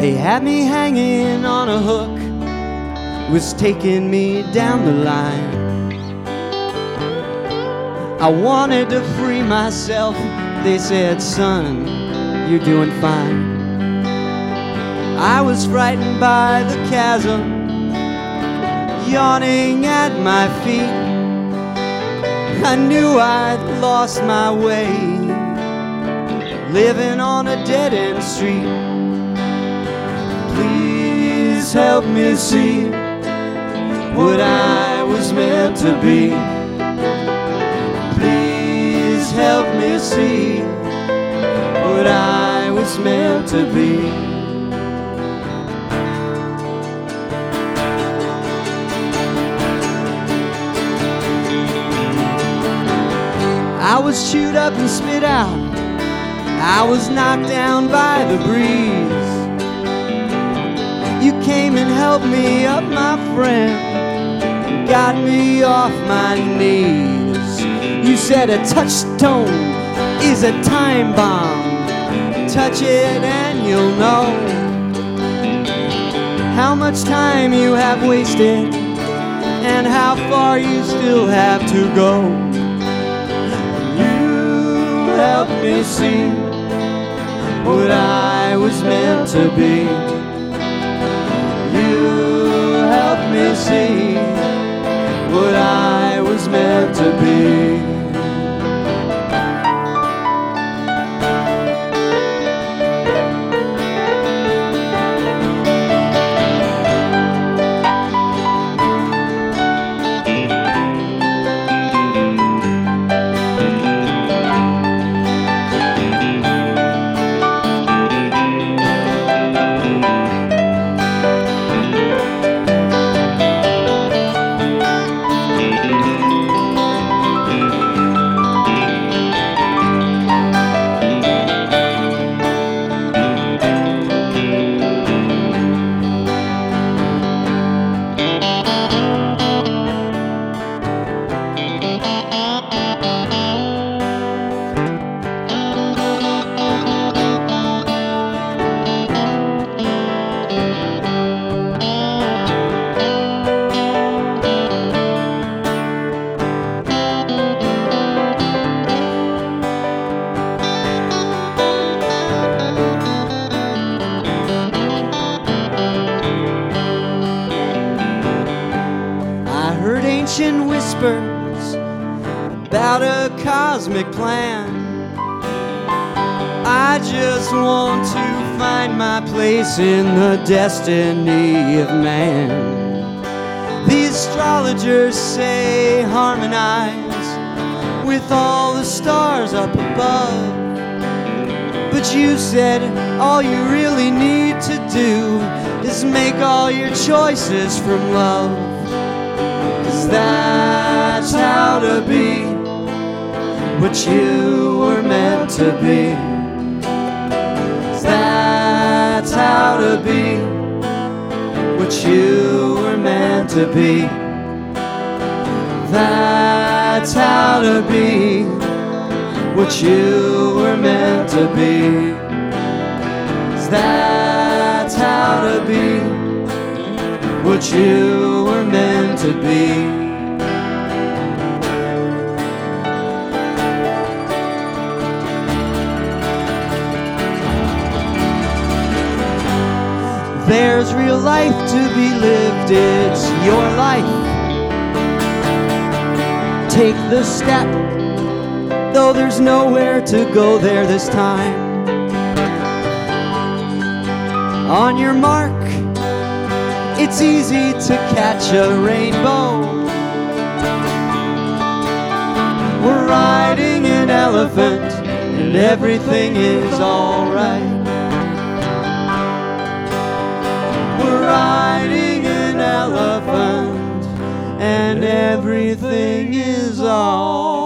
They had me hanging on a hook, was taking me down the line. I wanted to free myself. They said, son, you're doing fine. I was frightened by the chasm yawning at my feet. I knew I'd lost my way, living on a dead end street. Please help me see what I was meant to be. Please help me see what I was meant to be. I was chewed up and spit out. I was knocked down by the breeze. Came and helped me up, my friend. and Got me off my knees. You said a touchstone is a time bomb. Touch it and you'll know how much time you have wasted and how far you still have to go You help me see what I was meant to be. Be. Whispers about a cosmic plan. I just want to find my place in the destiny of man. The astrologers say harmonize with all the stars up above. But you said all you really need to do is make all your choices from love. Cause that that's how to be what you were meant to be. That's how to be what you were meant to be. That's how to be what you were meant to be. That's how to be what you were meant to be. There's real life to be lived, it's your life. Take the step, though there's nowhere to go there this time. On your mark, it's easy to catch a rainbow. We're riding an elephant, and everything is alright. riding an elephant, and everything is all.